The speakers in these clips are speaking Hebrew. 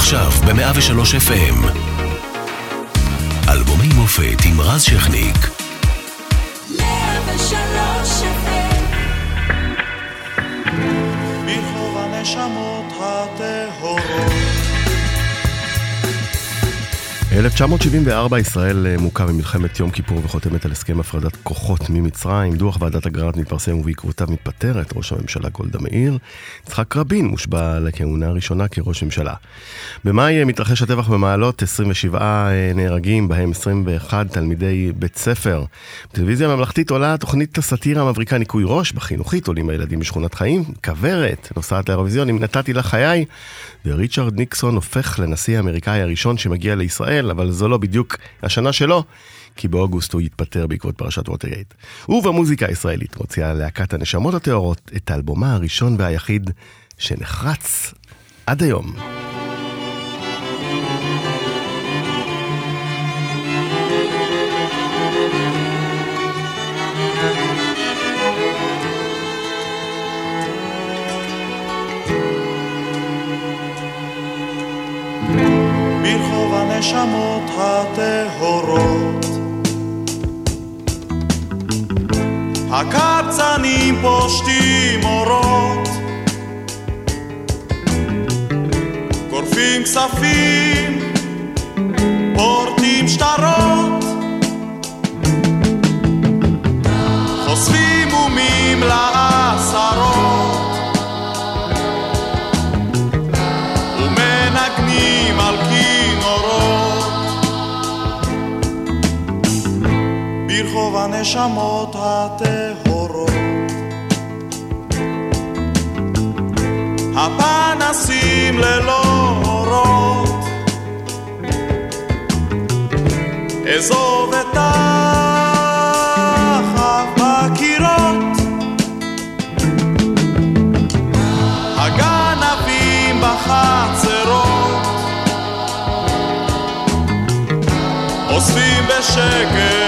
עכשיו ב-103 FM. אלבומי מופת עם רז שכניק. 103 FM. ברחוב הנשמות הטהורות 1974 ישראל אה, מוכה במלחמת יום כיפור וחותמת על הסכם הפרדת כוחות ממצרים. דוח ועדת אגרנט מתפרסם ובעקבותיו מתפטרת ראש הממשלה גולדה מאיר. יצחק רבין מושבע לכהונה הראשונה כראש ממשלה. במאי אה, מתרחש הטבח במעלות, 27 אה, נהרגים, בהם 21 תלמידי בית ספר. בטלוויזיה הממלכתית עולה תוכנית הסאטירה המבריקה ניקוי ראש, בחינוכית עולים הילדים משכונת חיים, כוורת, נוסעת לאירוויזיון, אם נתתי לה חיי, וריצ'רד ניקסון הופך לנשיא האמריקאי הראשון שמגיע לישראל, אבל זו לא בדיוק השנה שלו, כי באוגוסט הוא יתפטר בעקבות פרשת ווטרגייט. ובמוזיקה הישראלית מוציאה להקת הנשמות הטהורות את האלבומה הראשון והיחיד שנחרץ עד היום. הנשמות הטהורות. הקבצנים פושטים אורות, גורפים כספים, הנשמות הטהורות. הפנסים ללא אורות, אזוב את החב בקירות, הגנבים בחצרות, אוספים בשקט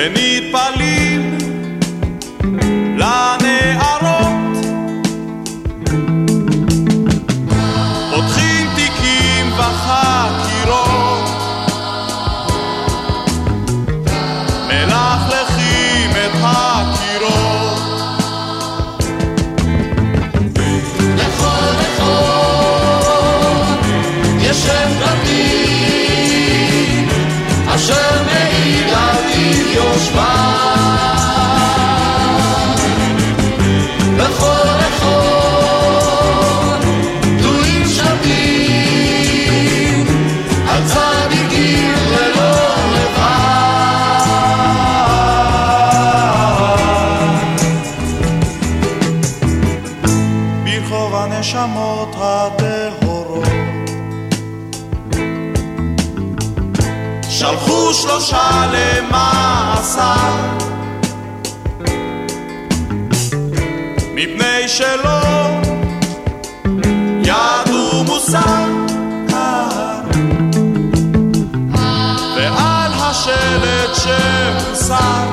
שלושה שלא ידעו מוסר ועל השלט שמוסר.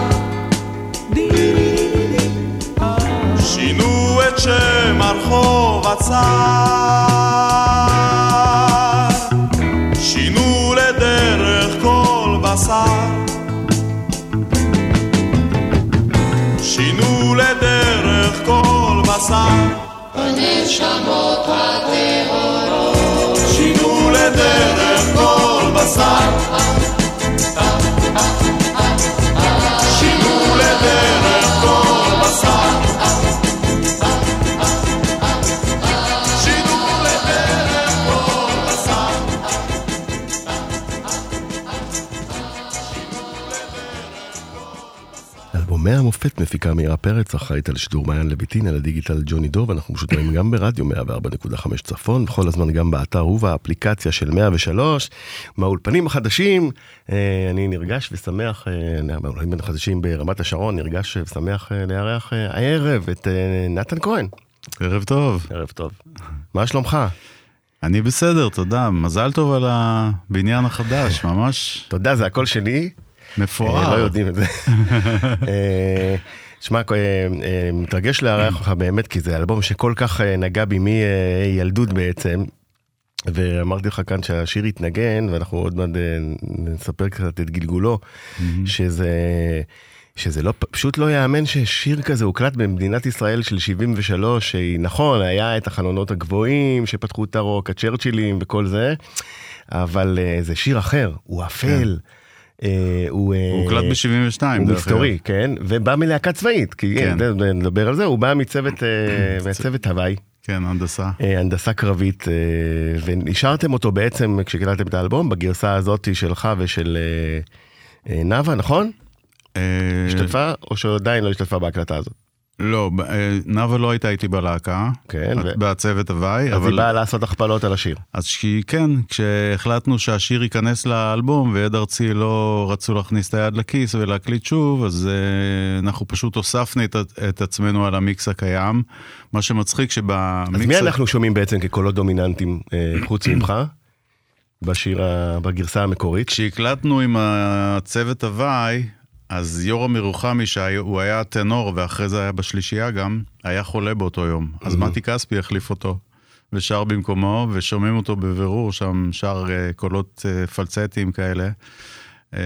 שינו את שם הרחוב הצר. בשר. שינו לדרך בשר. הנשמות הטהורות. שינו לדרך כל בשר. מאה מופת מפיקה מאירה פרץ, אחראית על שידור מעיין לויטין, על הדיגיטל ג'וני דוב, אנחנו משודרים גם ברדיו 104.5 צפון, בכל הזמן גם באתר ובאפליקציה של 103, מהאולפנים החדשים, אה, אני נרגש ושמח, אה, מהאולפנים החדשים ברמת השרון, נרגש ושמח אה, לארח הערב את נתן כהן. ערב טוב. ערב טוב. מה שלומך? אני בסדר, תודה. מזל טוב על הבניין החדש, ממש. תודה, זה הכל שלי. מפואר. לא יודעים את זה. אה, שמע, אה, מתרגש לארח אותך באמת, כי זה אלבום שכל כך אה, נגע בי מילדות בעצם. ואמרתי לך כאן שהשיר יתנגן, ואנחנו עוד מעט נספר קצת את גלגולו, שזה... שזה לא, פשוט לא יאמן ששיר כזה הוקלט במדינת ישראל של 73, שהיא נכון, היה את החלונות הגבוהים שפתחו את הרוק, הצ'רצ'ילים וכל זה, אבל uh, זה שיר אחר, הוא אפל. כן. אה, הוא הוקלט ב-72, דרך אגב. הוא מסתורי, כן, ובא מלהקה צבאית, כי כן. נדבר על זה, הוא בא מצוות, אה, מצוות הוואי. כן, הנדסה. הנדסה קרבית, ונשארתם אותו בעצם כשקלטתם את האלבום, בגרסה הזאת שלך ושל נאוה, נכון? השתתפה, או שעדיין לא השתתפה בהקלטה הזאת? לא, אה, נאוה לא הייתה איתי בלהקה, כן, בצוות הוואי. אז אבל... היא באה לעשות הכפלות על השיר. אז שהיא כן, כשהחלטנו שהשיר ייכנס לאלבום ועד ארצי לא רצו להכניס את היד לכיס ולהקליט שוב, אז uh, אנחנו פשוט הוספנו את, את עצמנו על המיקס הקיים. מה שמצחיק שבמיקס... אז מי אנחנו שומעים בעצם כקולות דומיננטיים uh, חוץ ממך? בשיר, בגרסה המקורית? כשהקלטנו עם הצוות הוואי, אז יורם ירוחמי, שהוא היה טנור ואחרי זה היה בשלישייה גם, היה חולה באותו יום. אז מתי כספי החליף אותו ושר במקומו, ושומעים אותו בבירור שם, שר uh, קולות uh, פלצטיים כאלה. Uh,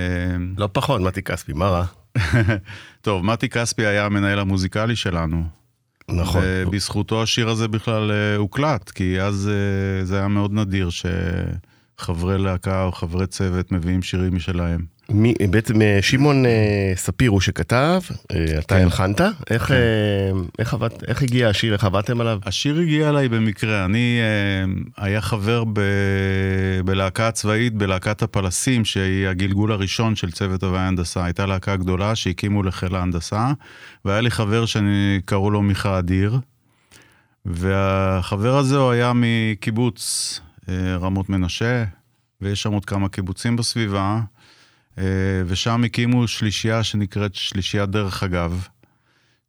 לא פחות, מתי כספי, מה רע? טוב, מתי כספי היה המנהל המוזיקלי שלנו. נכון. ובזכותו השיר הזה בכלל uh, הוקלט, כי אז זה היה מאוד נדיר שחברי להקה או חברי צוות מביאים שירים משלהם. מי, בעצם אה, שמעון אה, ספיר הוא שכתב, אה, אתה כן. הלחנת, איך, כן. איך, איך, איך הגיע השיר, איך עבדתם עליו? השיר הגיע אליי במקרה, אני היה חבר ב, בלהקה הצבאית, בלהקת הפלסים, שהיא הגלגול הראשון של צוות הווי ההנדסה, הייתה להקה גדולה שהקימו לחיל ההנדסה, והיה לי חבר שקראו לו מיכה אדיר, והחבר הזה הוא היה מקיבוץ רמות מנשה, ויש שם עוד כמה קיבוצים בסביבה. אה, ושם הקימו שלישייה שנקראת שלישיית דרך אגב,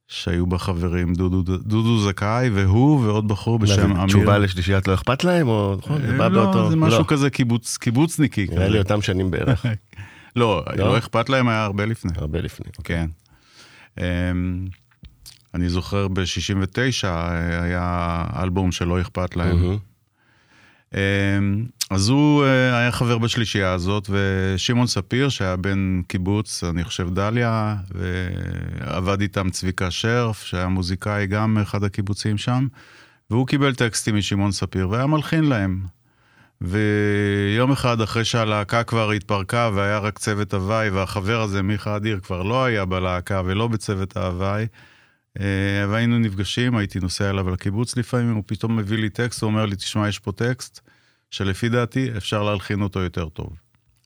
שהיו בה חברים דודו, דודו זכאי והוא ועוד בחור בשם אמיר. תשובה לשלישיית לא אכפת להם או נכון? זה בא לא, באותו... זה משהו לא. כזה קיבוץ, קיבוצניקי. נראה לי אותם שנים בערך. לא, לא, לא אכפת להם היה הרבה לפני. הרבה לפני. כן. אמ, אני זוכר ב-69 אה, היה אלבום שלא אכפת להם. אמ, אז הוא אה, היה חבר בשלישייה הזאת, ושמעון ספיר, שהיה בן קיבוץ, אני חושב דליה, ועבד איתם צביקה שרף, שהיה מוזיקאי גם מאחד הקיבוצים שם, והוא קיבל טקסטים משמעון ספיר, והיה מלחין להם. ויום אחד אחרי שהלהקה כבר התפרקה והיה רק צוות הוואי, והחבר הזה, מיכה אדיר, כבר לא היה בלהקה ולא בצוות ההוואי, והיינו נפגשים, הייתי נוסע אליו לקיבוץ לפעמים, הוא פתאום מביא לי טקסט, הוא אומר לי, תשמע, יש פה טקסט. שלפי דעתי אפשר להלחין אותו יותר טוב.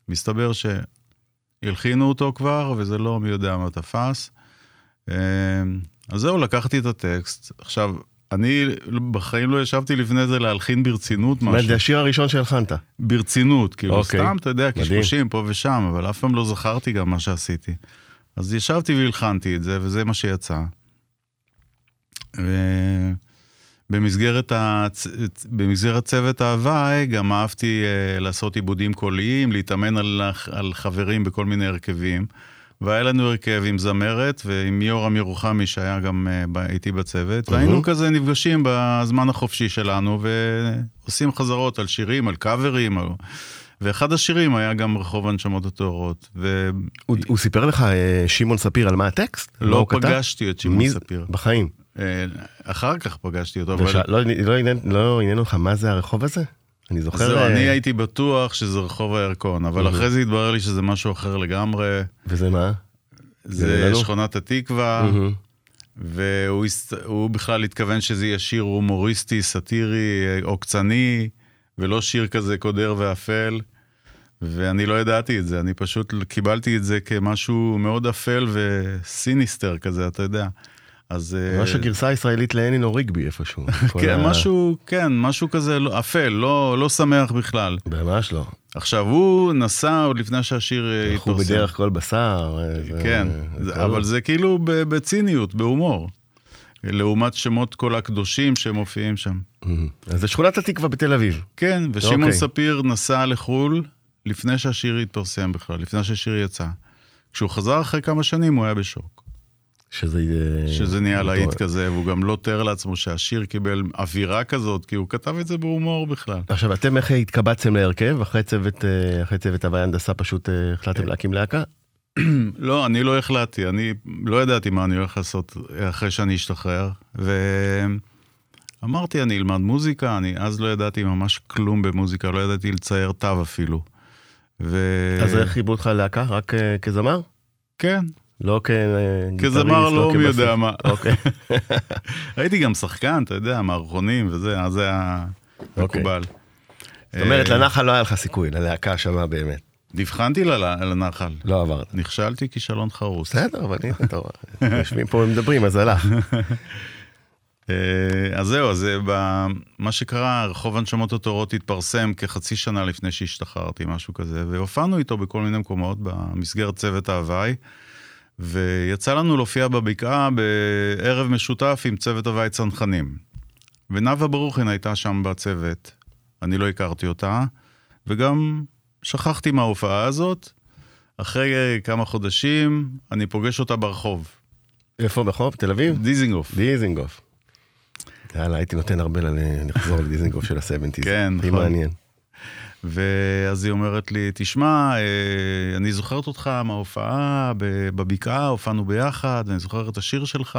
מסתבר שהלחינו אותו כבר, וזה לא מי יודע מה תפס. אמ, אז זהו, לקחתי את הטקסט. עכשיו, אני בחיים לא ישבתי לפני זה להלחין ברצינות משהו. זה השיר הראשון שהלחנת. ברצינות, כאילו. אוקיי. סתם, אתה יודע, קשקושים פה ושם, אבל אף פעם לא זכרתי גם מה שעשיתי. אז ישבתי והלחנתי את זה, וזה מה שיצא. ו... במסגרת, הצ... במסגרת צוות ההוואי גם אהבתי uh, לעשות עיבודים קוליים, להתאמן על, על חברים בכל מיני הרכבים. והיה לנו הרכב עם זמרת ועם יורם ירוחמי שהיה גם uh, איתי בצוות, והיינו כזה נפגשים בזמן החופשי שלנו ועושים חזרות על שירים, על קאברים. על... ואחד השירים היה גם רחוב הנשמות הטהורות. ו... הוא, הוא סיפר לך, אה, שמעון ספיר, על מה הטקסט? לא פגשתי את שמעון ספיר. בחיים. אה, אחר כך פגשתי אותו. אבל... לא, לא, עניין, לא עניין אותך מה זה הרחוב הזה? אני זוכר... זהו, אני הייתי בטוח שזה רחוב הירקון, אבל אחרי זה התברר לי שזה משהו אחר לגמרי. וזה מה? זה שכונת התקווה, והוא בכלל התכוון שזה יהיה שיר הומוריסטי, סאטירי, עוקצני, ולא שיר כזה קודר ואפל. ואני לא ידעתי את זה, אני פשוט קיבלתי את זה כמשהו מאוד אפל וסיניסטר כזה, אתה יודע. אז... אה, ממש הגרסה הישראלית לאנין או ריגבי איפשהו. כן, ה- משהו, כן, משהו כזה לא- אפל, לא, לא שמח בכלל. ממש לא. עכשיו, הוא נסע עוד לפני שהשיר אה, אנחנו התפרסם. בדרך כל בשר. אה, כן, זה זה- כל- אבל זה כאילו בציניות, בהומור. לעומת שמות כל הקדושים שמופיעים שם. מהמם. אז זה שכונת התקווה בתל אביב. כן, ושמעון אוקיי. ספיר נסע לחו"ל לפני שהשיר התפרסם בכלל, לפני שהשיר יצא. כשהוא חזר אחרי כמה שנים הוא היה בשוק. שזה... אה, שזה נהיה להיט כזה, והוא גם לא תאר לעצמו שהשיר קיבל אווירה כזאת, כי הוא כתב את זה בהומור בכלל. עכשיו, אתם איך התקבצתם להרכב? אחרי צוות, אה, אחרי צוות הווי הנדסה פשוט אה, החלטתם להקים להקה? לא, אני לא החלטתי, אני לא ידעתי מה אני הולך לעשות אחרי שאני אשתחרר, ואמרתי, אני אלמד מוזיקה, אני אז לא ידעתי ממש כלום במוזיקה, לא ידעתי לצייר תו אפילו. ו... אז איך חיברו אותך ללהקה? רק אה, כזמר? כן, לא כזמר לא מי כבסיס. יודע מה. אוקיי. הייתי גם שחקן, אתה יודע, מערכונים וזה, אז זה היה אוקיי. מקובל. זאת אומרת, אה, לנחל לא היה לך סיכוי, ללהקה שמה באמת. נבחנתי לנחל, לא עברת. נכשלתי כישלון חרוס. בסדר, אבל הנה, אתה רואה. יושבים פה ומדברים, אז הלך. אה, אז זהו, אז אה, מה שקרה, רחוב הנשמות הטהורות התפרסם כחצי שנה לפני שהשתחררתי, משהו כזה, והופענו איתו בכל מיני מקומות במסגרת צוות ההוואי, ויצא לנו להופיע בבקעה בערב משותף עם צוות הוואי צנחנים. ונאוה ברוכין הייתה שם בצוות, אני לא הכרתי אותה, וגם שכחתי מההופעה הזאת. אחרי אה, כמה חודשים, אני פוגש אותה ברחוב, איפה בחוף? תל אביב? דיזינגוף. דיזינגוף. יאללה, הייתי נותן הרבה לחזור לדיזינגוף של הסבנטיז. כן, הכי נכון. מעניין. ואז היא אומרת לי, תשמע, אה, אני זוכרת אותך מההופעה בבקעה, הופענו ביחד, ואני זוכרת את השיר שלך,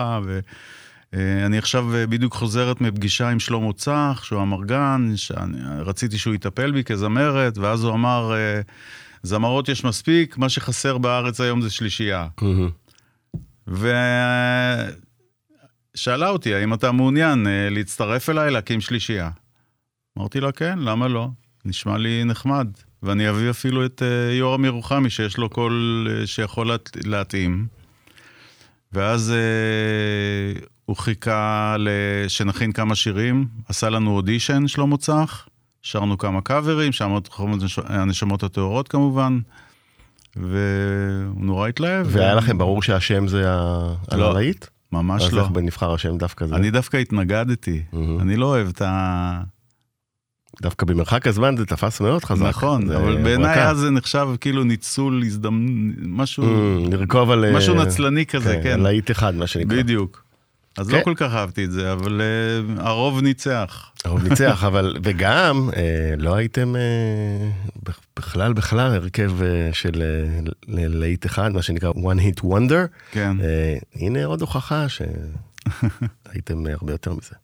ואני עכשיו אה, בדיוק חוזרת מפגישה עם שלמה צח, שהוא אמרגן, שרציתי שהוא יטפל בי כזמרת, ואז הוא אמר, אה, זמרות יש מספיק, מה שחסר בארץ היום זה שלישייה. מהמם. ושאלה אותי, האם אתה מעוניין אה, להצטרף אליי להקים שלישייה? אמרתי לה, כן, למה לא? נשמע לי נחמד. ואני אביא אפילו את אה, יורם ירוחמי, שיש לו קול אה, שיכול להת- להתאים. ואז אה, הוא חיכה שנכין כמה שירים, עשה לנו אודישן, שלמה צח, שרנו כמה קאברים, רחוב הנש- הנשמות הטהורות כמובן, והוא נורא התלהב. והיה לכם ברור שהשם זה לא, הלהיט? ממש אז לא. איך נבחר השם דווקא זה? אני דווקא התנגדתי. אני לא אוהב את ה... דווקא במרחק הזמן זה תפס מאוד חזק. נכון, אבל בעיניי. אז זה נחשב כאילו ניצול הזדמנות, משהו Mm, לרכוב על... משהו אה, נצלני כזה, כן, כן. על להיט אחד, מה שנקרא. בדיוק. אז כן. לא כל כך אהבתי את זה, אבל אה, הרוב ניצח. הרוב ניצח, אבל, וגם, אה, לא הייתם בכ- בכלל, בכלל הרכב של להיט אחד, מה שנקרא one hit wonder. כן. הנה עוד הוכחה שהייתם הרבה יותר מזה.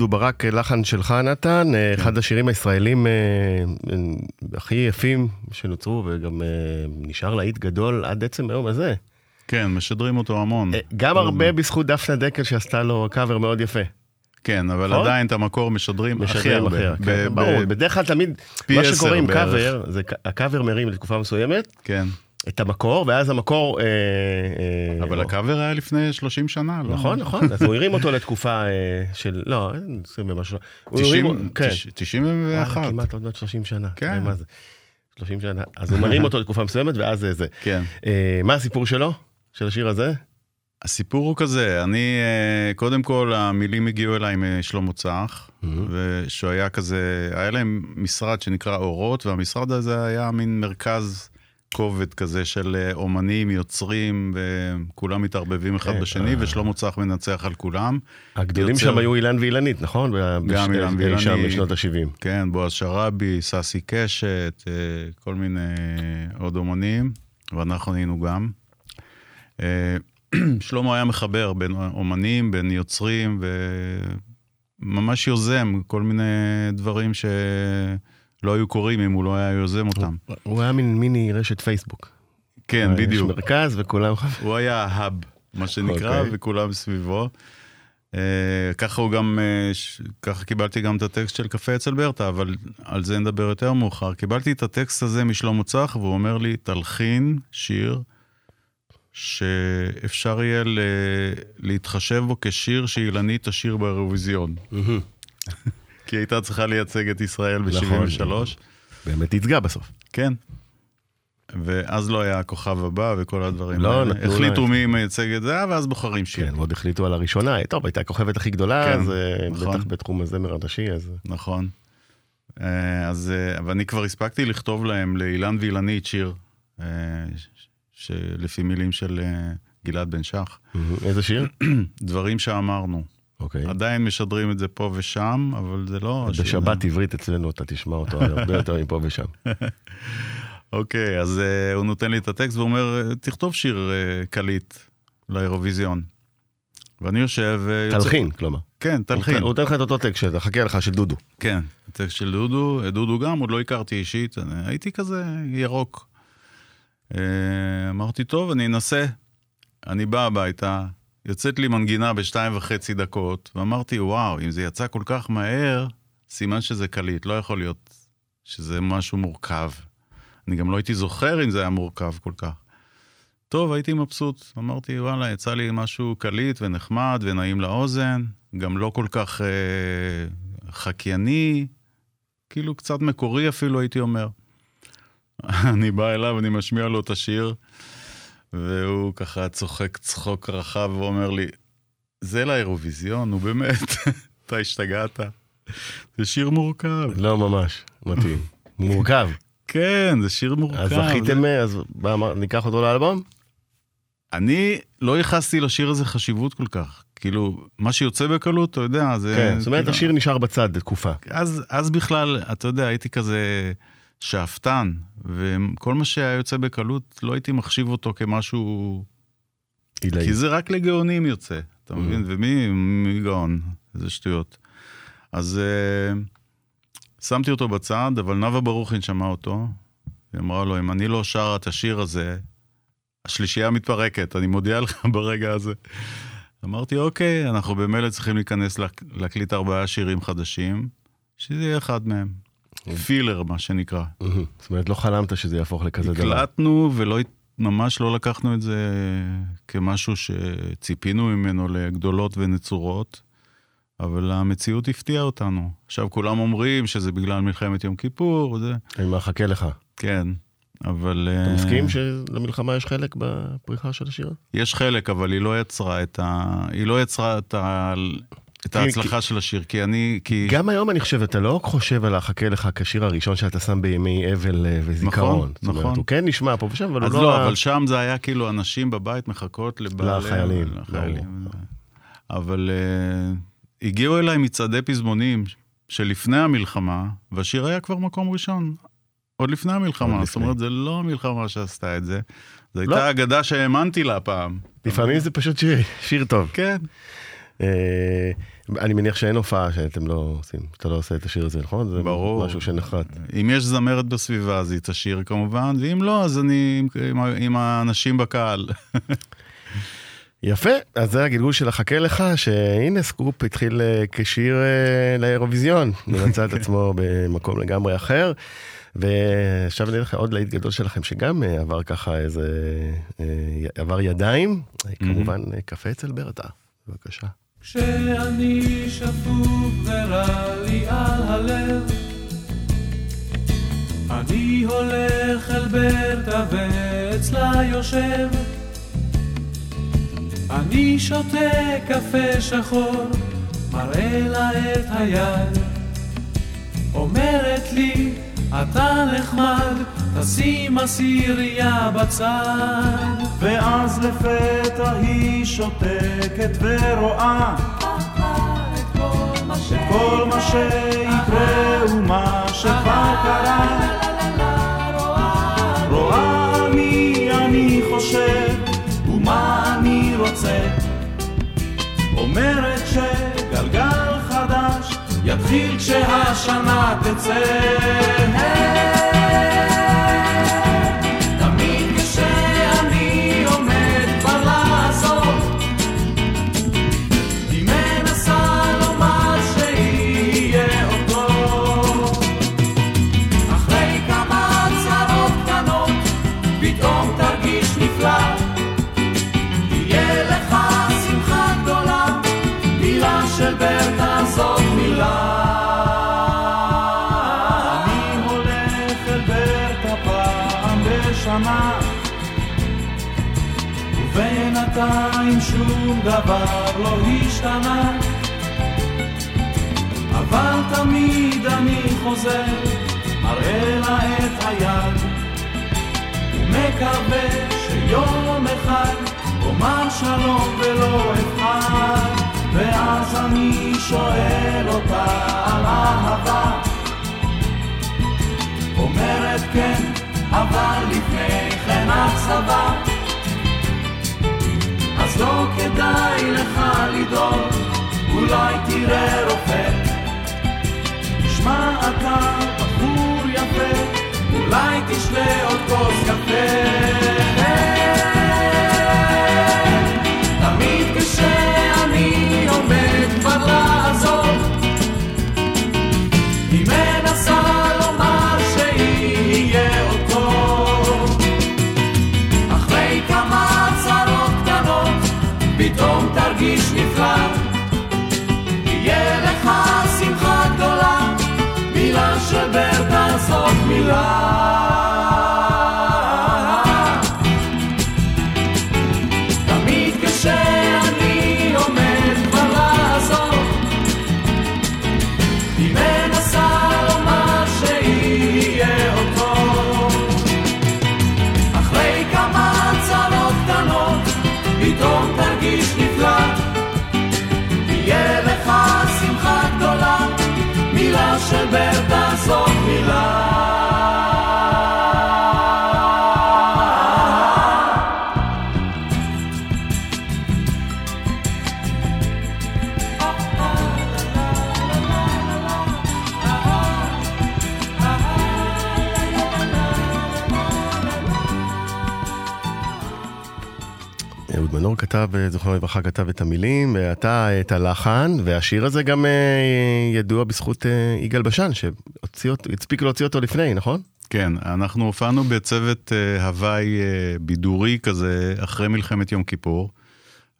דודו ברק, לחן שלך נתן, אה, אחד השירים הישראלים אה, אה, הכי יפים שנוצרו, וגם נשאר להיט גדול עד עצם היום הזה. כן, משדרים אותו המון. גם הרבה בזכות דפנה דקל שעשתה לו קאבר מאוד יפה. כן, אבל נכון? עדיין את המקור משדרים הכי הרבה. ב- כן, ב- ברור, בדרך כלל תמיד, מה שקורה עם. קאבר, הקאבר מרים לתקופה מסוימת, כן. את המקור, ואז המקור... אה, אה, אבל או- הקאבר היה לפני 30 שנה, לא? נכון, נכון, אז הוא הרים אותו לתקופה אה, של, לא, אין 20 ומשהו, הוא הרים- 90, כן. תש- 91. וואלה, כמעט עוד מעט 30 שנה. כן. מה זה? 30 שנה. אז הוא מרים אותו לתקופה מסוימת, ואז זה זה. כן. מה הסיפור שלו? של השיר הזה? הסיפור הוא כזה, אני, קודם כל, המילים הגיעו אליי משלמה צח, ושהוא היה כזה, היה להם משרד שנקרא אורות, והמשרד הזה היה מין מרכז כובד כזה של אה, אומנים, יוצרים, וכולם מתערבבים אחד כן, בשני, אה. ושלמה צח מנצח על כולם. הגדולים יוצר- שם היו אילן ואילנית, נכון? גם אילן ואילנית. שם בשנות ה-70. כן, בועז שראבי, ססי קשת, אה, כל מיני עוד אומנים, ואנחנו היינו גם. אה, שלמה היה מחבר בין אומנים, בין יוצרים, וממש יוזם כל מיני דברים שלא היו קורים אם הוא לא היה יוזם אותם. הוא היה מין מיני רשת פייסבוק. כן, בדיוק. יש מרכז וכולם... הוא היה ההאב, מה שנקרא, אוקיי. וכולם סביבו. Uh, ככה הוא גם, uh, ש... ככה קיבלתי גם את הטקסט של קפה אצל ברטה, אבל על זה נדבר יותר מאוחר. קיבלתי את הטקסט הזה משלמה צח, והוא אומר לי, תלחין שיר שאפשר יהיה ל... להתחשב בו כשיר שאילנית תשיר באירוויזיון. כי היא הייתה צריכה לייצג את ישראל נכון. ב-73. באמת ייצגה בסוף. כן. ואז לא היה הכוכב הבא וכל הדברים לא, האלה. החליטו את מי מייצג את זה, ואז בוחרים שיר. כן, ועוד החליטו על הראשונה. טוב, הייתה הכוכבת הכי גדולה, כן, אז אה, נכון. בטח בתחום הזמר הנשי, אז... נכון. אה, אז, אה, ואני כבר הספקתי לכתוב להם, לאילן ואילנית, שיר, אה, שלפי מילים של אה, גלעד בן שח. איזה שיר? דברים שאמרנו. אוקיי. עדיין משדרים את זה פה ושם, אבל זה לא... בשבת. עברית אצלנו אתה תשמע אותו הרבה יותר מפה ושם. אוקיי, אז אה, הוא נותן לי את הטקסט ואומר, תכתוב שיר אה, קליט לאירוויזיון. ואני יושב... אה, יוצא- תלחין, כלומר. כן, תלחין. הוא נותן לך את אותו טקסט, חכה לך, של דודו. כן, הטקסט של דודו, דודו גם, עוד לא הכרתי אישית, אני הייתי כזה ירוק. אה, אמרתי, טוב, אני אנסה. אני בא הביתה, יוצאת לי מנגינה בשתיים וחצי דקות, ואמרתי, וואו, אם זה יצא כל כך מהר, סימן שזה קליט, לא יכול להיות שזה משהו מורכב. אני גם לא הייתי זוכר אם זה היה מורכב כל כך. טוב, הייתי מבסוט. אמרתי, וואלה, יצא לי משהו קליט ונחמד ונעים לאוזן, גם לא כל כך אה, חקייני, כאילו קצת מקורי אפילו, הייתי אומר. אני בא אליו, אני משמיע לו את השיר, והוא ככה צוחק צחוק רחב ואומר לי, זה לאירוויזיון, נו באמת, אתה השתגעת. זה שיר מורכב. לא ממש, מתאים. מורכב. כן, זה שיר מורכב. אז זכיתם, אז מה, ניקח אותו לאלבום? אני לא ייחסתי לשיר הזה חשיבות כל כך. כאילו, מה שיוצא בקלות, אתה יודע, זה... כן, זאת אומרת, כאילו- השיר נשאר בצד לתקופה. אז, אז בכלל, אתה יודע, הייתי כזה שאפתן, וכל מה שהיה יוצא בקלות, לא הייתי מחשיב אותו כמשהו... עילאי. כי זה רק לגאונים יוצא, אתה Mm. מבין? ומי מי גאון? איזה שטויות. אז uh, שמתי אותו בצד, אבל נאוה ברוכין שמעה אותו, היא אמרה לו, אם אני לא שרה את השיר הזה, השלישייה מתפרקת, אני מודיע לך ברגע הזה. אמרתי, אוקיי, אנחנו במילא צריכים להיכנס להק- להקליט ארבעה שירים חדשים, שזה יהיה אחד מהם. פילר, מה שנקרא. זאת אומרת, לא חלמת שזה יהפוך לכזה דבר. הקלטנו ולא, ממש לא לקחנו את זה כמשהו שציפינו ממנו לגדולות ונצורות, אבל המציאות הפתיעה אותנו. עכשיו כולם אומרים שזה בגלל מלחמת יום כיפור, וזה, אני מחכה לך. כן, אבל... אתה אה, מסכים שלמלחמה יש חלק בפריחה של השיר? יש חלק, אבל היא לא יצרה את ה... היא לא יצרה את ה... את כי- ההצלחה של השיר, כי אני... כי... גם היום אני חושב, אתה לא חושב על החכה לך כשיר הראשון שאתה שם בימי אבל אה, וזיכרון. זאת אומרת, נכון. הוא כן נשמע פה ושם, אבל אז הוא לא, לא... ה- אבל שם זה היה כאילו אנשים בבית מחכות לבעלי... לחיילים, לחיילים. אבל uh, הגיעו אליי מצעדי פזמונים שלפני המלחמה, והשיר היה כבר מקום ראשון. עוד לפני המלחמה, עוד זאת לפני. אומרת, זה לא המלחמה שעשתה את זה. זו לא. הייתה אגדה שהאמנתי לה פעם. לפעמים זה פשוט שיר, שיר טוב. כן. אה, אני מניח שאין הופעה שאתם לא עושים, שאתה לא עושה את השיר הזה, נכון? זה ברור. משהו שנחת. אם יש זמרת בסביבה, אז היא תשיר כמובן, ואם לא, אז אני עם, עם, עם האנשים בקהל. יפה, אז זה הגלגול של החכה לך, שהנה סקופ התחיל אה, כשיר אה, לאירוויזיון, ומצא את עצמו במקום לגמרי אחר. ועכשיו אני אלך עוד להיט גדול שלכם, שגם עבר ככה איזה, עבר ידיים, כמובן אה, קפה אצל ברטה, בבקשה. כשאני שפוף ורע לי על הלב אני הולך אל ברטה ואצלה יושב אני שותה קפה שחור, מראה לה את היד אומרת לי, אתה נחמד, תשים עשירייה בצד. ואז לפתע היא שותקת ורואה כל מה שיקרה ומה שכבר קרה. רואה מי אני חושב ומה אני רוצה. אומרת יתחיל כשהשנה תצא דבר לא השתנה. אבל תמיד אני חוזר, מראה לה את היד ומקווה שיום אחד אומר שלום ולא אבחר ואז אני שואל אותה על אהבה. אומרת כן, אבל לפני כן אז לא כדאי לך לדאוג, אולי תראה רופא. שמע אתה בחור יפה, אולי תשתה עוד כוס כתב, אה, זכרונו לברכה, כתב את המילים, ואתה את הלחן, והשיר הזה גם אה, ידוע בזכות אה, יגאל בשן, שהספיק להוציא אותו לפני, נכון? כן, אנחנו הופענו בצוות אה, הוואי אה, בידורי כזה אחרי מלחמת יום כיפור.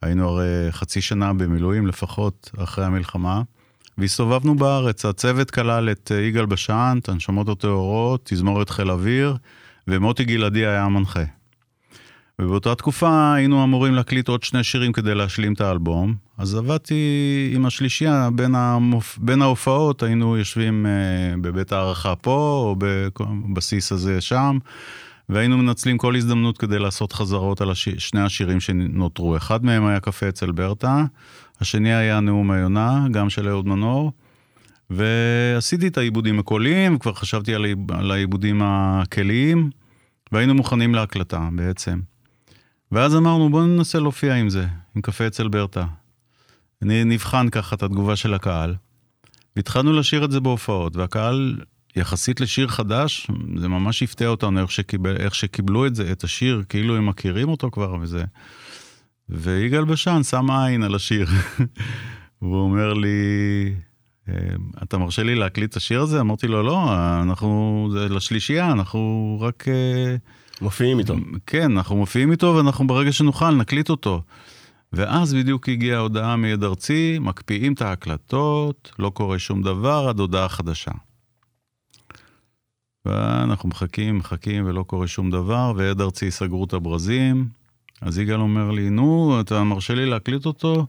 היינו הרי חצי שנה במילואים לפחות אחרי המלחמה, והסתובבנו בארץ. הצוות כלל את אה, יגאל בשן, את הנשמות הטהורות, תזמורת חיל אוויר, ומוטי גלעדי היה המנחה. ובאותה תקופה היינו אמורים להקליט עוד שני שירים כדי להשלים את האלבום. אז עבדתי עם השלישייה, בין, המופ... בין ההופעות היינו יושבים אה, בבית הערכה פה, או בבסיס הזה שם, והיינו מנצלים כל הזדמנות כדי לעשות חזרות על הש... שני השירים שנותרו. אחד מהם היה קפה אצל ברטה, השני היה נאום היונה, גם של אהוד מנור. ועשיתי את העיבודים הקוליים, כבר חשבתי על העיבודים הכליים, והיינו מוכנים להקלטה בעצם. ואז אמרנו, בואו ננסה להופיע עם זה, עם קפה אצל ברטה. נבחן ככה את התגובה של הקהל. והתחלנו לשיר את זה בהופעות, והקהל, יחסית לשיר חדש, זה ממש הפתיע אותנו איך, שקיבל, איך שקיבלו את זה, את השיר, כאילו הם מכירים אותו כבר וזה. ויגאל בשן שם עין על השיר. והוא אומר לי, אה, אתה מרשה לי להקליט את השיר הזה? אמרתי לו, לא, אנחנו, זה לשלישייה, אנחנו רק... אה, מופיעים איתו. כן, אנחנו מופיעים איתו ואנחנו ברגע שנוכל נקליט אותו. ואז בדיוק הגיעה ההודעה מיד ארצי, מקפיאים את ההקלטות, לא קורה שום דבר עד הודעה חדשה. ואנחנו מחכים, מחכים ולא קורה שום דבר, ויד ארצי סגרו את הברזים. אז יגאל אומר לי, נו, אתה מרשה לי להקליט אותו?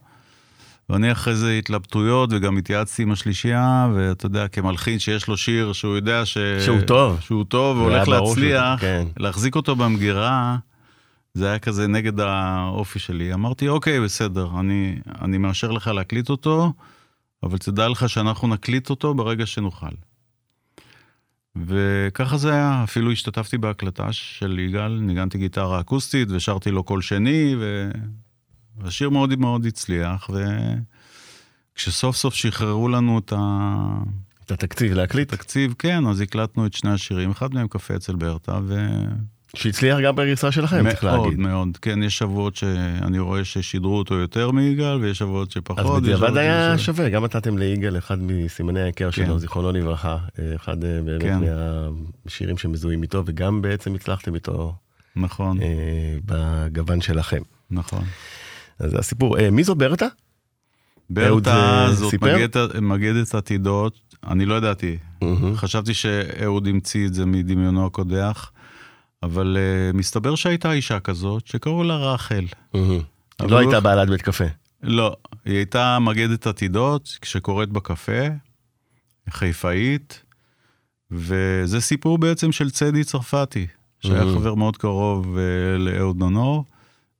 ואני אחרי זה התלבטויות, וגם התייעצתי עם השלישייה, ואתה יודע, כמלחין שיש לו שיר שהוא יודע ש... שהוא טוב. שהוא טוב, והולך להצליח, כן. להחזיק אותו במגירה, זה היה כזה נגד האופי שלי. אמרתי, אוקיי, בסדר, אני, אני מאשר לך להקליט אותו, אבל תדע לך שאנחנו נקליט אותו ברגע שנוכל. וככה זה היה, אפילו השתתפתי בהקלטה של יגאל, ניגנתי גיטרה אקוסטית ושרתי לו קול שני, ו... והשיר מאוד מאוד הצליח, וכשסוף סוף שחררו לנו את ה... את התקציב להקליט? תקציב, כן, אז הקלטנו את שני השירים, אחד מהם קפה אצל ברטה, ו... שהצליח גם בגרסה שלכם, צריך להגיד. מאוד מאוד, כן, יש שבועות שאני רואה ששידרו אותו יותר מיגאל, ויש שבועות שפחות. אז בדיעבד היה שווה, גם נתתם ליגאל אחד מסימני ההיכר כן. שלו, זיכרונו לברכה, אחד אה, באמת כן. מהשירים שמזוהים איתו, וגם בעצם הצלחתם איתו. נכון. אה, בגוון שלכם. נכון. זה הסיפור. אה, מי זו ברטה? ברטה זאת מגדת, מגדת עתידות, אני לא ידעתי. Mm-hmm. חשבתי שאהוד המציא את זה מדמיונו הקודח, אבל uh, מסתבר שהייתה אישה כזאת שקראו לה רחל. Mm-hmm. היא לא הייתה בעלת בית קפה. לא, היא הייתה מגדת עתידות שקורית בקפה, חיפאית, וזה סיפור בעצם של צדי צרפתי, שהיה mm-hmm. חבר מאוד קרוב uh, לאהוד מנור.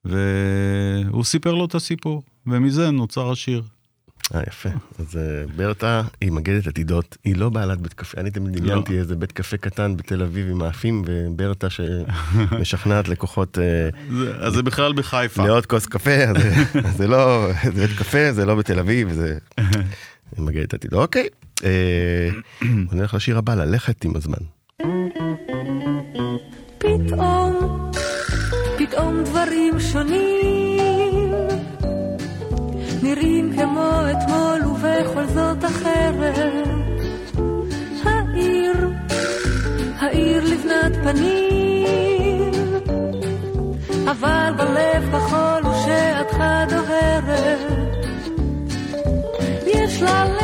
והוא סיפר לו את הסיפור, ומזה נוצר השיר. אה, יפה. אז אה, ברטה היא מגדת עתידות, היא לא בעלת בית קפה. אני תמיד לא. דמיינתי איזה בית קפה קטן בתל אביב עם מאפים, וברטה שמשכנעת לקוחות... אה, אז זה בכלל בחיפה. לעוד כוס קפה, זה לא, זה בית קפה, זה לא בתל אביב, זה... מגדת עתידות. אוקיי, אה, בוא נלך לשיר הבא, ללכת עם הזמן. פתאום פתאום דברים שונים. נראים כמו אתמול ובכל זאת אחרת. העיר, העיר לבנת פנים. אבל בלב כחול ושעתך דוהרת יש ללכת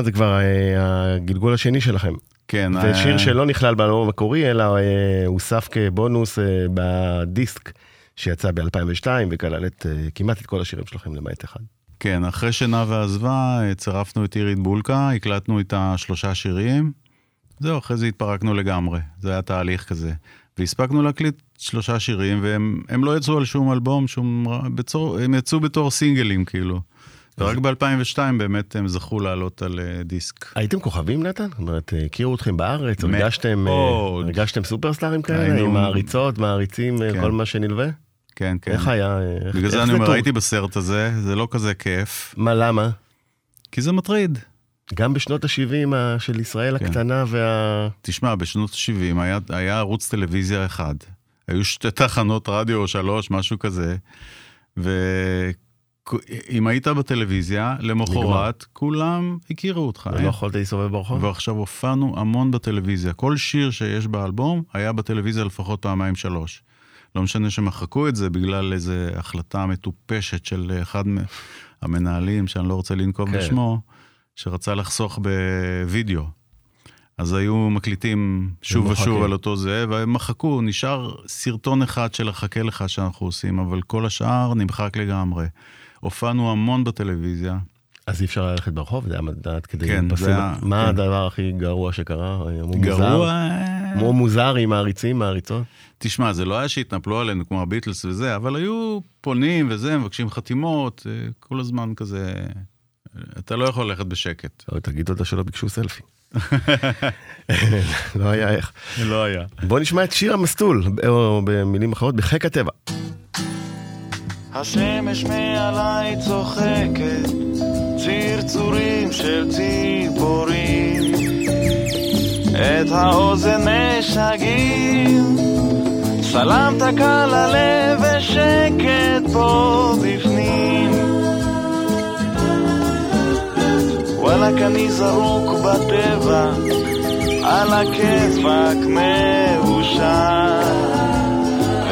הזמן זה כבר אה, הגלגול השני שלכם. כן. זה אה, שיר שלא נכלל באלבום המקורי, אלא אה, הוסף כבונוס אה, בדיסק שיצא ב-2002 וכלל את אה, כמעט את כל השירים שלכם למעט אחד. כן, אחרי שנאוה עזבה, אה, צירפנו את אירית בולקה, הקלטנו איתה שלושה שירים. זהו, אחרי זה התפרקנו לגמרי. זה היה תהליך כזה. והספקנו להקליט שלושה שירים, והם הם לא יצאו על שום אלבום, שום... בצור, הם יצאו בתור סינגלים, כאילו. ורק ב-2002 באמת הם זכו לעלות על אה, דיסק. הייתם כוכבים נתן? זאת אומרת, אה, הכירו אתכם בארץ. הרגשתם, אה, הרגשתם סופרסטארים כאלה? היינו- עם מעריצות, מעריצים, כן. כל מה שנלווה? כן, כן. איך היה? איך- בגלל זה איך אני אומר, הייתי בסרט הזה, זה לא כזה כיף, מה, למה? כי זה מטריד. גם בשנות ה-70 של ישראל כן. הקטנה וה... תשמע, בשנות ה-70 היה, היה ערוץ טלוויזיה אחד. היו שתי תחנות רדיו או שלוש, משהו כזה. ואם היית בטלוויזיה, למחרת, כולם הכירו אותך. לא יכולת להסתובב ברחוב? ועכשיו הופענו המון בטלוויזיה. כל שיר שיש באלבום היה בטלוויזיה לפחות פעמיים שלוש. לא משנה שמחקו את זה בגלל איזו החלטה מטופשת של אחד המנהלים, שאני לא רוצה לנקוב כן. בשמו, שרצה לחסוך בווידאו. אז היו מקליטים שוב. ושוב על אותו זה, והם מחקו, נשאר סרטון אחד של החכה לך שאנחנו עושים, אבל כל השאר נמחק לגמרי. הופענו המון בטלוויזיה, אז אי אפשר ללכת ברחוב? זה היה מדעת כדי... כן, זה היה- מה כן. הדבר הכי גרוע שקרה? מוזר? גרוע... אמרו מוזר עם מעריצים, מעריצות? תשמע, זה לא היה שהתנפלו עלינו כמו הביטלס וזה, אבל היו פונים וזה, מבקשים חתימות, אה, כל הזמן כזה... אתה לא יכול ללכת בשקט. לא, תגיד תודה שלא ביקשו סלפי. לא היה איך. לא היה. בוא נשמע את שיר המסטול, או במילים אחרות, בחיק הטבע. השמש מעליי צוחקת, צרצורים של ציפורים, את האוזן משגעים, סלמת קל הלב ושקט פה בפנים. וואלכ אני זרוק בטבע, על הכיפאק מאושר.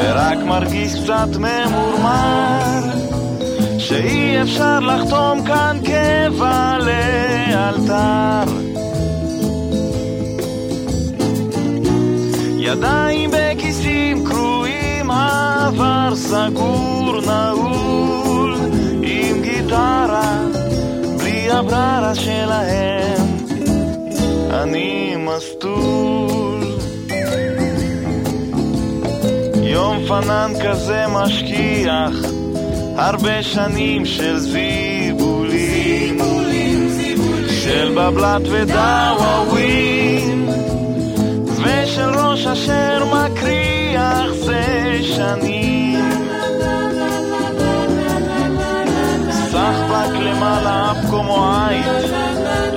ורק מרגיש קצת ממורמר שאי אפשר לחתום כאן קבע לאלתר ידיים בכיסים קרועים, העבר סגור נעול עם גיטרה בלי הבררה שלהם. אני מסטול יום פנן כזה משכיח, הרבה שנים של זיבולים, של בבלת ודאווין, ושל ראש אשר מקריח זה שנים. סחבק למעלה אף כמו עין,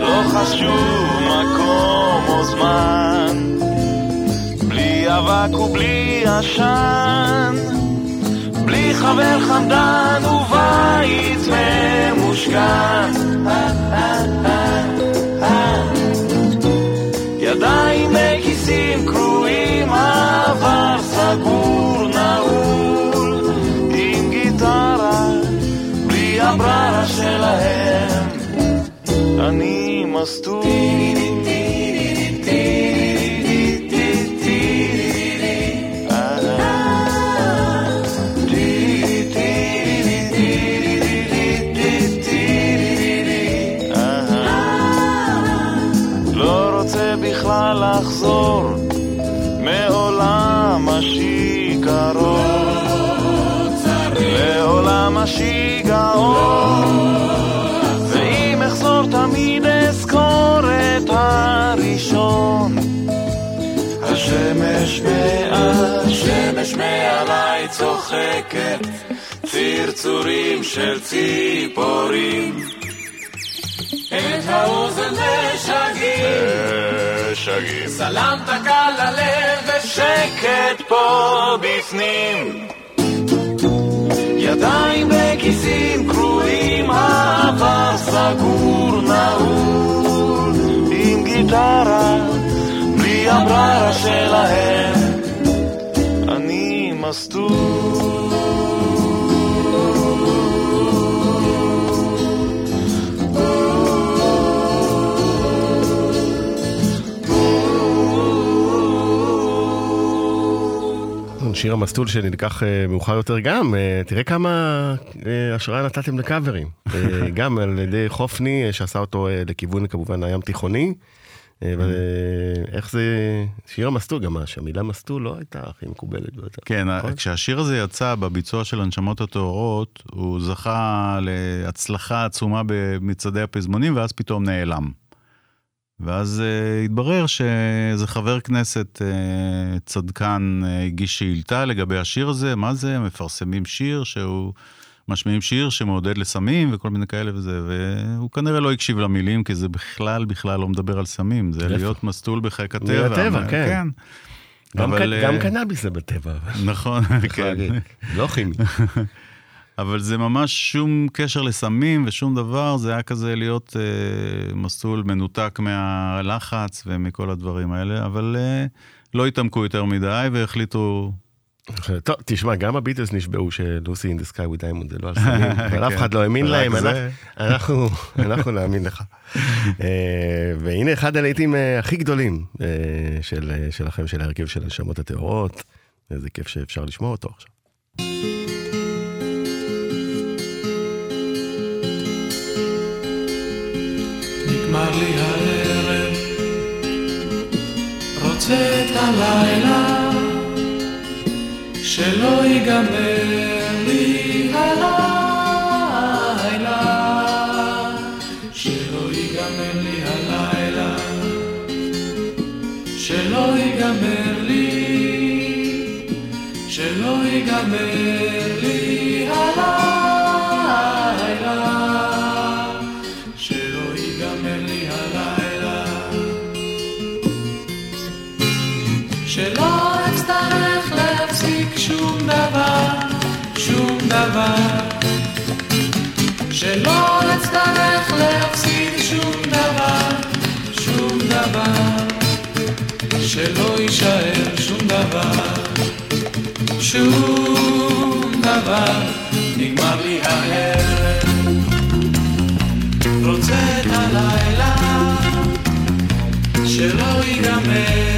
לא חשוב מקום או זמן. אבק ובלי עשן, בלי חבר חמדן ובית ממושכן. ידיים בכיסים קרועים, עבר סגור נעול, עם גיטרה, בלי הבררה שלהם, אני מסטול. השיכרון, לעולם השיגעון, ואם אחזור תמיד אזכור את הראשון. השמש מעל, שמש מעליי צוחקת, צרצורים של ציפורים. את האוזן משגעים, שגים. סלמת קל ללב שקט פה בפנים. ידיים בכיסים קרועים, העבר סגור נעול, עם גיטרה, בלי הבררה שלהם, אני מסטול. שיר המסטול שנלקח אה, מאוחר יותר גם, אה, תראה כמה אה, השראה נתתם לקאברים. גם על ידי חופני, שעשה אותו לכיוון כמובן הים תיכוני. אה, ואיך זה, שיר המסטול, גם שהמילה מסטול לא הייתה הכי מקובלת. כן, נכון? כשהשיר הזה יצא בביצוע של הנשמות הטהורות, הוא זכה להצלחה עצומה במצעדי הפזמונים, ואז פתאום נעלם. ואז uh, התברר שאיזה חבר כנסת uh, צדקן uh, הגיש שאילתה לגבי השיר הזה, מה זה, מפרסמים שיר שהוא... משמיעים שיר שמעודד לסמים וכל מיני כאלה וזה, והוא כנראה לא הקשיב למילים, כי זה בכלל בכלל לא מדבר על סמים, זה? להיות מסטול בחיק הטבע. מהטבע, כן. כן. גם אבל, גם קנאביס זה בטבע. נכון, כן. לא כימי. אבל זה ממש שום קשר לסמים ושום דבר, זה היה כזה להיות אה, מסלול מנותק מהלחץ ומכל הדברים האלה, אבל אה, לא התעמקו יותר מדי והחליטו... טוב, תשמע, גם הביטלס נשבעו שלוסי אין דה סקאי וויד דיימונד זה לא על סמים, אבל אף אחד לא האמין להם. אנחנו- נאמין לך. אה, והנה אחד הלהיטים אה, הכי גדולים אה, שלכם, של ההרכב של הנשמות הטהורות. איזה כיף שאפשר לשמוע אותו עכשיו. רוצה את הלילה, שלא ייגמר לי הלילה, שלא ייגמר לי הלילה, שלא ייגמר לי, שלא ייגמר דבר שלא אצטרך להפסיק שום דבר, שום דבר שלא יישאר שום דבר, שום דבר נגמר לי הערב. רוצה את הלילה, שלא ייגמר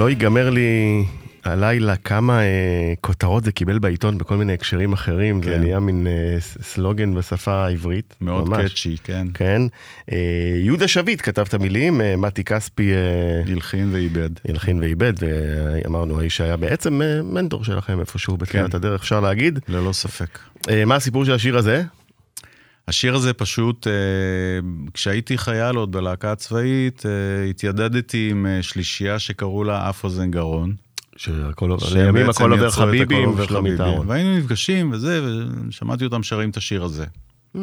שלא ייגמר לי הלילה כמה אה, כותרות זה קיבל בעיתון בכל מיני הקשרים אחרים, זה כן. נהיה מין אה, סלוגן בשפה העברית. מאוד ממש. קאצ'י, כן. כן. אה, יהודה שביט כתב את המילים, אה, מתי כספי אה, הלחין ואיבד. הלחין ואיבד, ואמרנו, האיש היה בעצם אה, מנטור שלכם איפשהו בתחילת כן. הדרך, אפשר להגיד. ללא ספק. אה, מה הסיפור של השיר הזה? השיר הזה פשוט, אה, כשהייתי חייל עוד בלהקה הצבאית, אה, התיידדתי עם אה, שלישייה שקראו לה אף אוזן גרון. שהכל לימים הכל עובר יצרו את חביבי הכל עם עובר שלומית חביבי. אהרון. והיינו נפגשים וזה, ושמעתי אותם שרים את השיר הזה. Hmm.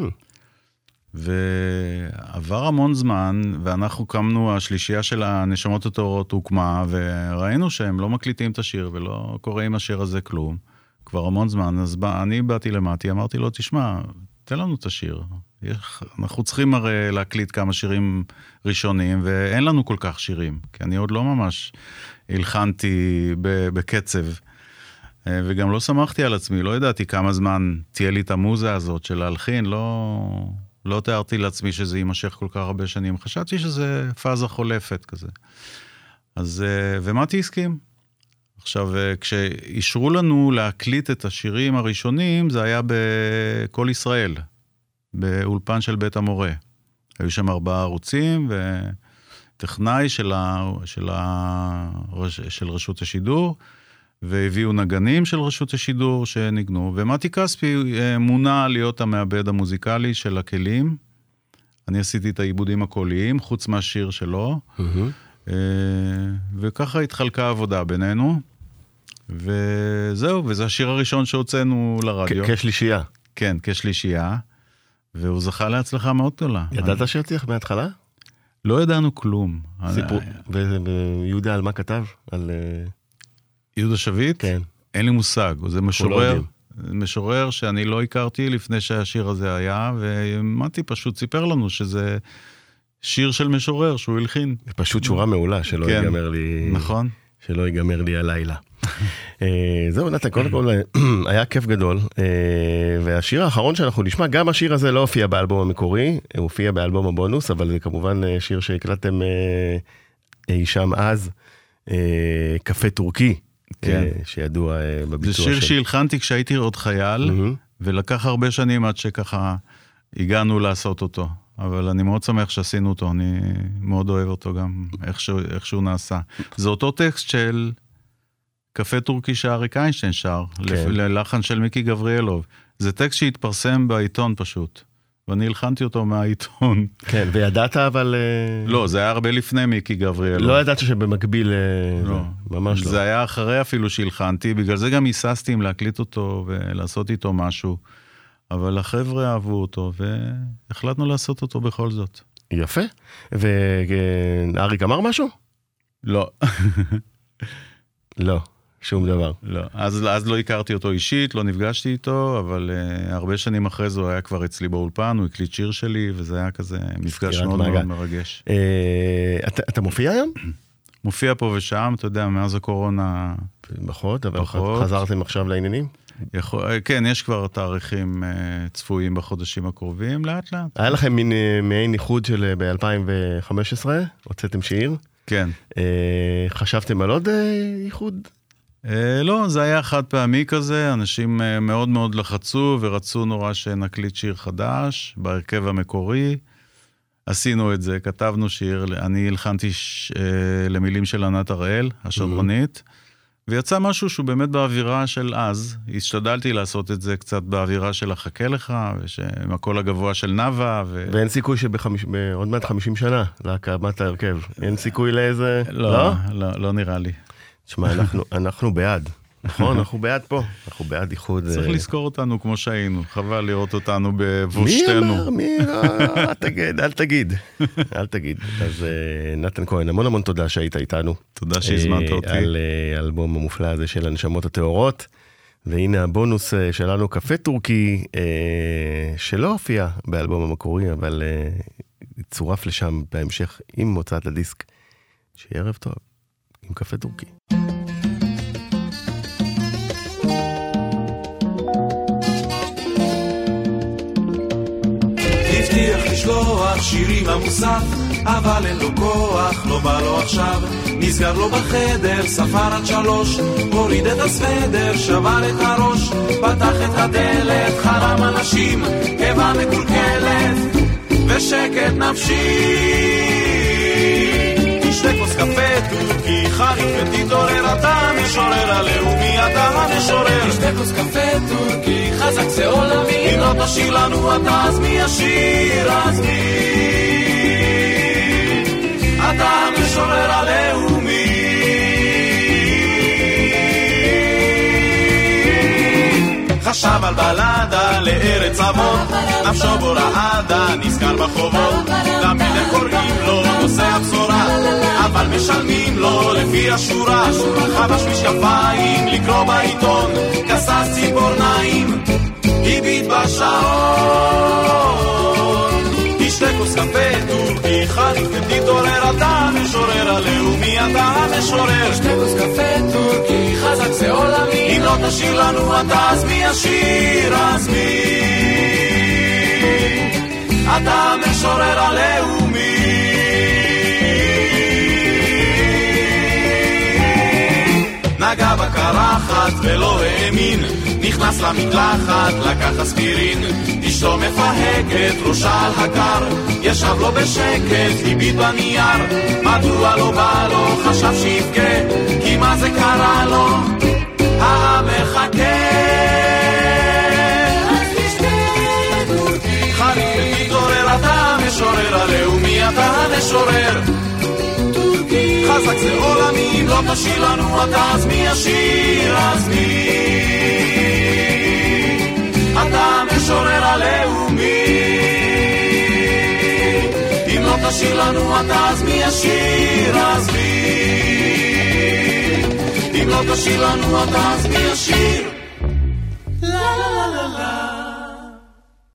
ועבר המון זמן, ואנחנו קמנו, השלישייה של הנשמות הטהורות הוקמה, וראינו שהם לא מקליטים את השיר ולא קורה עם השיר הזה כלום. כבר המון זמן, אז בא, אני באתי למטי, אמרתי לו, תשמע, תן לנו את השיר. אנחנו צריכים הרי להקליט כמה שירים ראשונים, ואין לנו כל כך שירים, כי אני עוד לא ממש הלחנתי בקצב. אה, וגם לא שמחתי על עצמי, לא ידעתי כמה זמן תהיה לי את המוזה הזאת של להלחין, לא, לא תיארתי לעצמי שזה יימשך כל כך הרבה שנים. חשבתי שזה פאזה חולפת כזה. אז, אה, ומתי הסכים. עכשיו, אה, כשאישרו לנו להקליט את השירים הראשונים, זה היה ב"קול ישראל", באולפן של בית המורה. היו שם ארבעה ערוצים, וטכנאי של, ה, של, ה, של רשות השידור, והביאו נגנים של רשות השידור שניגנו, ומתי כספי אה, מונה להיות המעבד המוזיקלי של הכלים. אני עשיתי את העיבודים הקוליים, חוץ מהשיר שלו, אה, וככה התחלקה העבודה בינינו. וזהו, וזה השיר הראשון שהוצאנו לרדיו. כשלישייה. כן, כשלישייה, והוא זכה להצלחה מאוד גדולה. ידעת שיצליח מההתחלה? לא ידענו כלום. סיפור. ו- ויהודה על מה כתב? על... אה, יהודה שביט? כן. אין לי מושג, זה לא משורר. משורר שאני לא הכרתי לפני שהשיר הזה היה, ומתי פשוט סיפר לנו שזה שיר של משורר שהוא הלחין. זה פשוט שורה מעולה, שלא כן. ייגמר לי... נכון? שלא ייגמר לי הלילה. אה, זהו, נתן, קודם כל היה כיף גדול, אה, והשיר האחרון שאנחנו נשמע, גם השיר הזה לא הופיע באלבום המקורי, הוא הופיע באלבום הבונוס, אבל זה כמובן אה, שיר שהקלטתם אי שם אז, קפה טורקי, כן. שידוע בביצוע זה שיר של... שהלחנתי כשהייתי עוד חייל. ולקח הרבה שנים עד שככה הגענו לעשות אותו. אבל אני מאוד שמח שעשינו אותו, אני מאוד אוהב אותו גם, איך שהוא, איך שהוא נעשה. זה אותו טקסט של קפה טורקי שאריק איינשטיין שר, כן. ללחן של מיקי גבריאלוב. זה טקסט שהתפרסם בעיתון פשוט, ואני הלחנתי אותו מהעיתון. כן, וידעת אבל... אה, לא, זה היה הרבה לפני מיקי גבריאלוב. לא ידעת שבמקביל... אה, לא. ממש לא. זה היה אחרי אפילו שהלחנתי, בגלל זה גם היססתי אם להקליט אותו ולעשות איתו משהו. אבל החבר'ה אהבו אותו, והחלטנו לעשות אותו בכל זאת. יפה. ואריק אמר משהו? לא, לא, שום דבר. לא. אז, אז לא הכרתי אותו אישית, לא נפגשתי איתו, אבל uh, הרבה שנים אחרי זה הוא היה כבר אצלי באולפן, הוא הקליט שיר שלי, וזה היה כזה מפגש מאוד. מאוד מרגש. אה, אתה, אתה מופיע היום? מופיע פה ושם, אתה יודע, מאז הקורונה... פחות, אבל פחות. חזרתם עכשיו לעניינים? יכול, אה, כן, יש כבר תאריכים uh, צפויים בחודשים הקרובים, לאט לאט. היה לכם מין אה, מעין איחוד של ב-2015, הוצאתם שיר. כן. אה, חשבתם על עוד אה, איחוד? אה, לא, זה היה חד פעמי כזה, אנשים אה, מאוד מאוד לחצו ורצו נורא שנקליט שיר חדש בהרכב המקורי. עשינו את זה, כתבנו שיר, אני הלחנתי ש... למילים של ענת הראל, השדרנית, ויצא משהו שהוא באמת באווירה של אז. השתדלתי לעשות את זה קצת באווירה של החכה לך, ועם הקול הגבוה של נאוה. ו... ואין סיכוי שבעוד מעט 50 שנה להקמת ההרכב. אין סיכוי לאיזה... לא, לא, לא, לא נראה לי. תשמע, אנחנו, אנחנו בעד. נכון, אנחנו בעד פה, אנחנו בעד איחוד. צריך אה, לזכור אותנו כמו שהיינו, חבל לראות אותנו בבושתנו. מי אמר? מי? אל תגיד, אל תגיד, אל תגיד. אז אה, נתן כהן, המון המון תודה שהיית איתנו. תודה שהזמנת אותי. על האלבום המופלא הזה של הנשמות הטהורות. והנה הבונוס שלנו, קפה טורקי, שלא הופיע באלבום המקורי, אבל צורף לשם בהמשך עם הוצאת הדיסק. שיהיה ערב טוב, עם קפה טורקי. לשלוח שירים למוסף, אבל אין לו כוח, לא בא לו עכשיו. נסגר לו בחדר, ספר עד שלוש, הוריד את הסוודר, שבר את הראש, פתח את הדלת, חלם אנשים, קיבה מקולקלת, ושקט נפשי. שתי כוס קפה טורקי חריף ותתעורר אתה המשורר הלאומי אתה המשורר. שתי כוס קפה טורקי חזק זה עולמי. אם לא תשאיר לנו אתה אז מי ישיר? אז מי? אתה המשורר הלאומי חשב על בלדה לארץ אבות, נפשו בו רעדה, נזכר בחובות, למלך קוראים לו נושא הבשורה, אבל משלמים לו לפי השורה, חבש משקפיים לקרוא בעיתון, כסס ציפורניים, הביט בשעון. תשתה כוס קפה טורקי חריף ותתעורר. אתה המשורר הלאומי אתה המשורר. שתה כוס קפה טורקי חזק זה עולמי. אם לא תשאיר לנו אתה אז מי ישיר? אז מי? אתה המשורר הלאומי. נגע בקרחת ולא האמין. נכנס למקלחת, לקח אספירין, אשתו מפהקת, ראשה על הקר, ישב לו בשקט, הביט בנייר, מדוע לא בא לו, חשב שיבכה, כי מה זה קרה לו, המחכה. חריף מתעורר, אתה המשורר הלאומי, אתה המשורר. חזק זה עולמי, אם לא תשאיר לנו אתה, אז מי ישיר, אז מי? אתה המשורר הלאומי. אם לא תשאיר לנו אתה, אז מי ישיר? אז מי? אם לא תשאיר לנו אתה, אז מי ישיר?